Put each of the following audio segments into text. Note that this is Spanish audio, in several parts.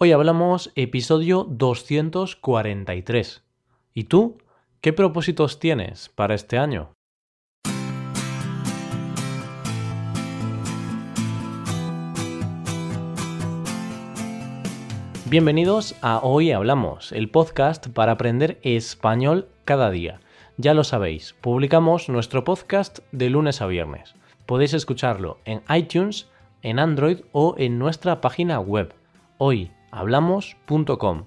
Hoy hablamos episodio 243. ¿Y tú? ¿Qué propósitos tienes para este año? Bienvenidos a Hoy Hablamos, el podcast para aprender español cada día. Ya lo sabéis, publicamos nuestro podcast de lunes a viernes. Podéis escucharlo en iTunes, en Android o en nuestra página web hoy hablamos.com.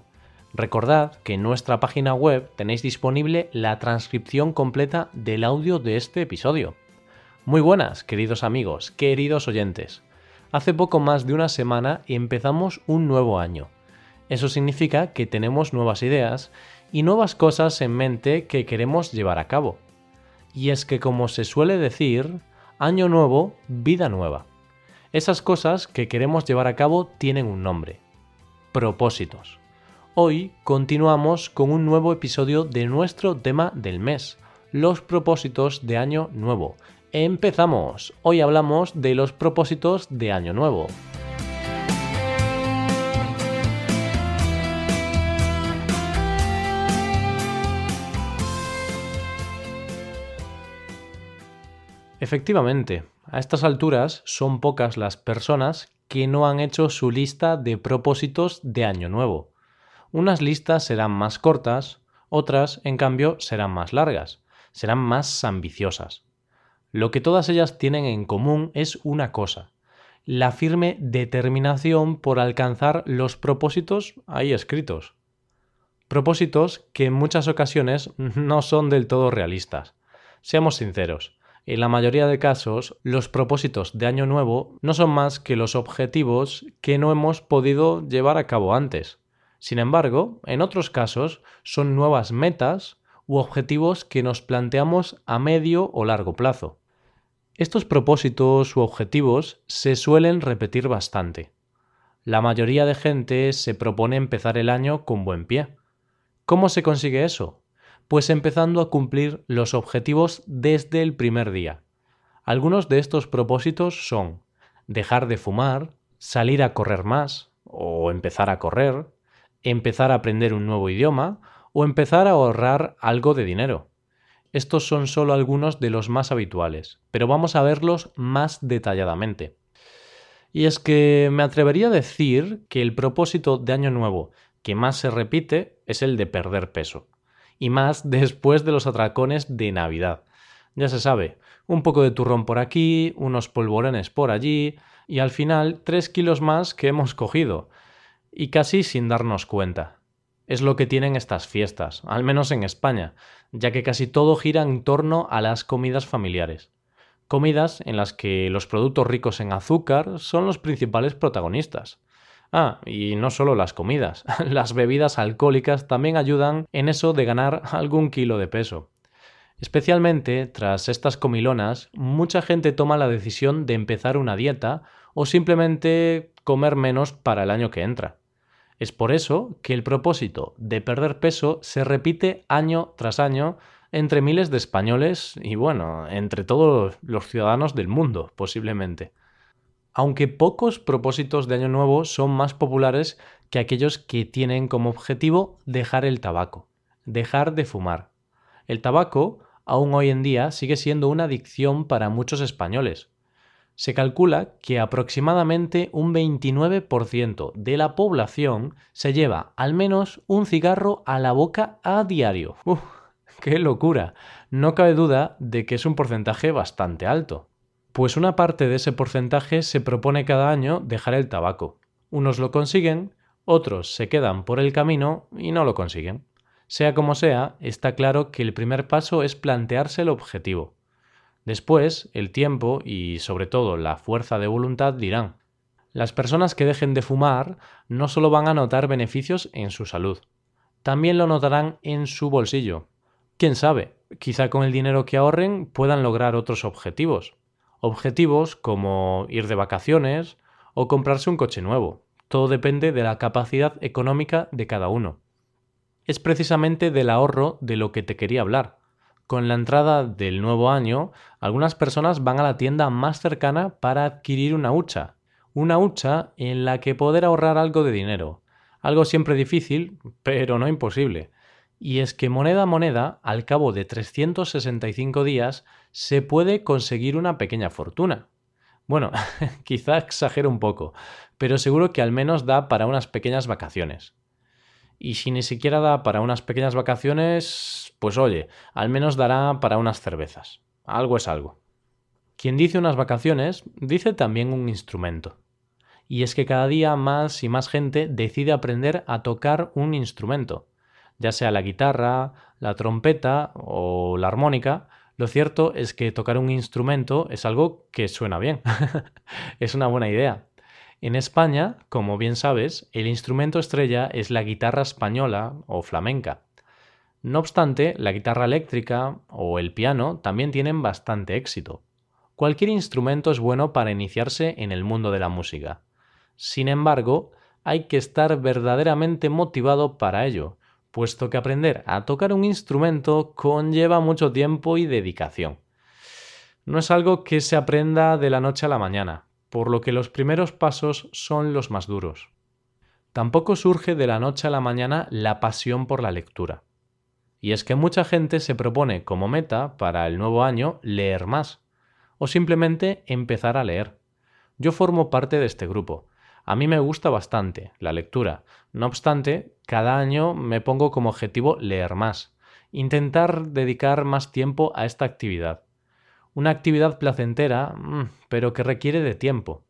Recordad que en nuestra página web tenéis disponible la transcripción completa del audio de este episodio. Muy buenas, queridos amigos, queridos oyentes. Hace poco más de una semana empezamos un nuevo año. Eso significa que tenemos nuevas ideas y nuevas cosas en mente que queremos llevar a cabo. Y es que como se suele decir, año nuevo, vida nueva. Esas cosas que queremos llevar a cabo tienen un nombre propósitos. Hoy continuamos con un nuevo episodio de nuestro tema del mes, los propósitos de Año Nuevo. Empezamos. Hoy hablamos de los propósitos de Año Nuevo. Efectivamente, a estas alturas son pocas las personas que no han hecho su lista de propósitos de año nuevo. Unas listas serán más cortas, otras, en cambio, serán más largas, serán más ambiciosas. Lo que todas ellas tienen en común es una cosa, la firme determinación por alcanzar los propósitos ahí escritos. Propósitos que en muchas ocasiones no son del todo realistas. Seamos sinceros, en la mayoría de casos, los propósitos de Año Nuevo no son más que los objetivos que no hemos podido llevar a cabo antes. Sin embargo, en otros casos, son nuevas metas u objetivos que nos planteamos a medio o largo plazo. Estos propósitos u objetivos se suelen repetir bastante. La mayoría de gente se propone empezar el año con buen pie. ¿Cómo se consigue eso? Pues empezando a cumplir los objetivos desde el primer día. Algunos de estos propósitos son dejar de fumar, salir a correr más o empezar a correr, empezar a aprender un nuevo idioma o empezar a ahorrar algo de dinero. Estos son solo algunos de los más habituales, pero vamos a verlos más detalladamente. Y es que me atrevería a decir que el propósito de Año Nuevo que más se repite es el de perder peso y más después de los atracones de Navidad. Ya se sabe, un poco de turrón por aquí, unos polvorones por allí, y al final tres kilos más que hemos cogido, y casi sin darnos cuenta. Es lo que tienen estas fiestas, al menos en España, ya que casi todo gira en torno a las comidas familiares. Comidas en las que los productos ricos en azúcar son los principales protagonistas. Ah, y no solo las comidas, las bebidas alcohólicas también ayudan en eso de ganar algún kilo de peso. Especialmente tras estas comilonas, mucha gente toma la decisión de empezar una dieta o simplemente comer menos para el año que entra. Es por eso que el propósito de perder peso se repite año tras año entre miles de españoles y bueno, entre todos los ciudadanos del mundo, posiblemente aunque pocos propósitos de Año Nuevo son más populares que aquellos que tienen como objetivo dejar el tabaco, dejar de fumar. El tabaco, aún hoy en día, sigue siendo una adicción para muchos españoles. Se calcula que aproximadamente un 29% de la población se lleva al menos un cigarro a la boca a diario. ¡Uf! ¡Qué locura! No cabe duda de que es un porcentaje bastante alto. Pues una parte de ese porcentaje se propone cada año dejar el tabaco. Unos lo consiguen, otros se quedan por el camino y no lo consiguen. Sea como sea, está claro que el primer paso es plantearse el objetivo. Después, el tiempo y sobre todo la fuerza de voluntad dirán. Las personas que dejen de fumar no solo van a notar beneficios en su salud, también lo notarán en su bolsillo. Quién sabe, quizá con el dinero que ahorren puedan lograr otros objetivos objetivos como ir de vacaciones o comprarse un coche nuevo. Todo depende de la capacidad económica de cada uno. Es precisamente del ahorro de lo que te quería hablar. Con la entrada del nuevo año, algunas personas van a la tienda más cercana para adquirir una hucha. Una hucha en la que poder ahorrar algo de dinero. Algo siempre difícil, pero no imposible. Y es que moneda a moneda, al cabo de 365 días, se puede conseguir una pequeña fortuna. Bueno, quizá exagero un poco, pero seguro que al menos da para unas pequeñas vacaciones. Y si ni siquiera da para unas pequeñas vacaciones, pues oye, al menos dará para unas cervezas. Algo es algo. Quien dice unas vacaciones, dice también un instrumento. Y es que cada día más y más gente decide aprender a tocar un instrumento, ya sea la guitarra, la trompeta o la armónica, lo cierto es que tocar un instrumento es algo que suena bien. es una buena idea. En España, como bien sabes, el instrumento estrella es la guitarra española o flamenca. No obstante, la guitarra eléctrica o el piano también tienen bastante éxito. Cualquier instrumento es bueno para iniciarse en el mundo de la música. Sin embargo, hay que estar verdaderamente motivado para ello, puesto que aprender a tocar un instrumento conlleva mucho tiempo y dedicación. No es algo que se aprenda de la noche a la mañana, por lo que los primeros pasos son los más duros. Tampoco surge de la noche a la mañana la pasión por la lectura. Y es que mucha gente se propone como meta para el nuevo año leer más, o simplemente empezar a leer. Yo formo parte de este grupo. A mí me gusta bastante la lectura. No obstante, cada año me pongo como objetivo leer más, intentar dedicar más tiempo a esta actividad. Una actividad placentera, mm, pero que requiere de tiempo.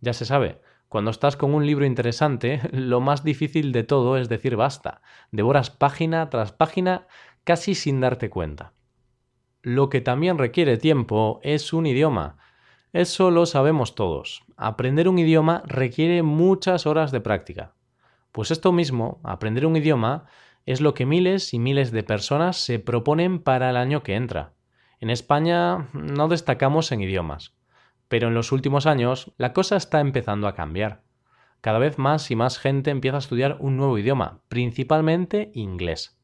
Ya se sabe, cuando estás con un libro interesante, lo más difícil de todo es decir basta. Devoras página tras página casi sin darte cuenta. Lo que también requiere tiempo es un idioma. Eso lo sabemos todos. Aprender un idioma requiere muchas horas de práctica. Pues esto mismo, aprender un idioma, es lo que miles y miles de personas se proponen para el año que entra. En España no destacamos en idiomas, pero en los últimos años la cosa está empezando a cambiar. Cada vez más y más gente empieza a estudiar un nuevo idioma, principalmente inglés.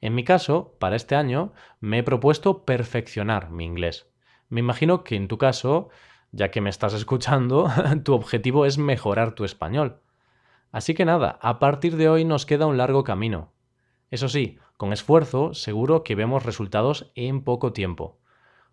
En mi caso, para este año, me he propuesto perfeccionar mi inglés. Me imagino que en tu caso, ya que me estás escuchando, tu objetivo es mejorar tu español. Así que nada, a partir de hoy nos queda un largo camino. Eso sí, con esfuerzo seguro que vemos resultados en poco tiempo.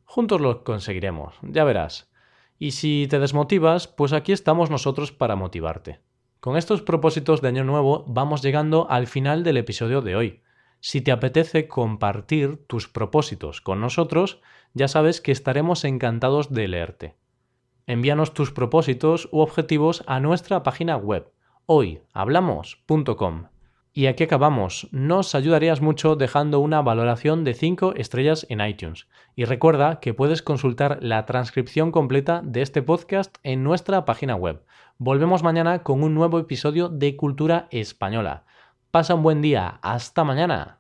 Juntos lo conseguiremos, ya verás. Y si te desmotivas, pues aquí estamos nosotros para motivarte. Con estos propósitos de año nuevo vamos llegando al final del episodio de hoy. Si te apetece compartir tus propósitos con nosotros, ya sabes que estaremos encantados de leerte. Envíanos tus propósitos u objetivos a nuestra página web hoyhablamos.com. Y aquí acabamos. Nos ayudarías mucho dejando una valoración de 5 estrellas en iTunes. Y recuerda que puedes consultar la transcripción completa de este podcast en nuestra página web. Volvemos mañana con un nuevo episodio de Cultura Española. Pasa un buen día. Hasta mañana.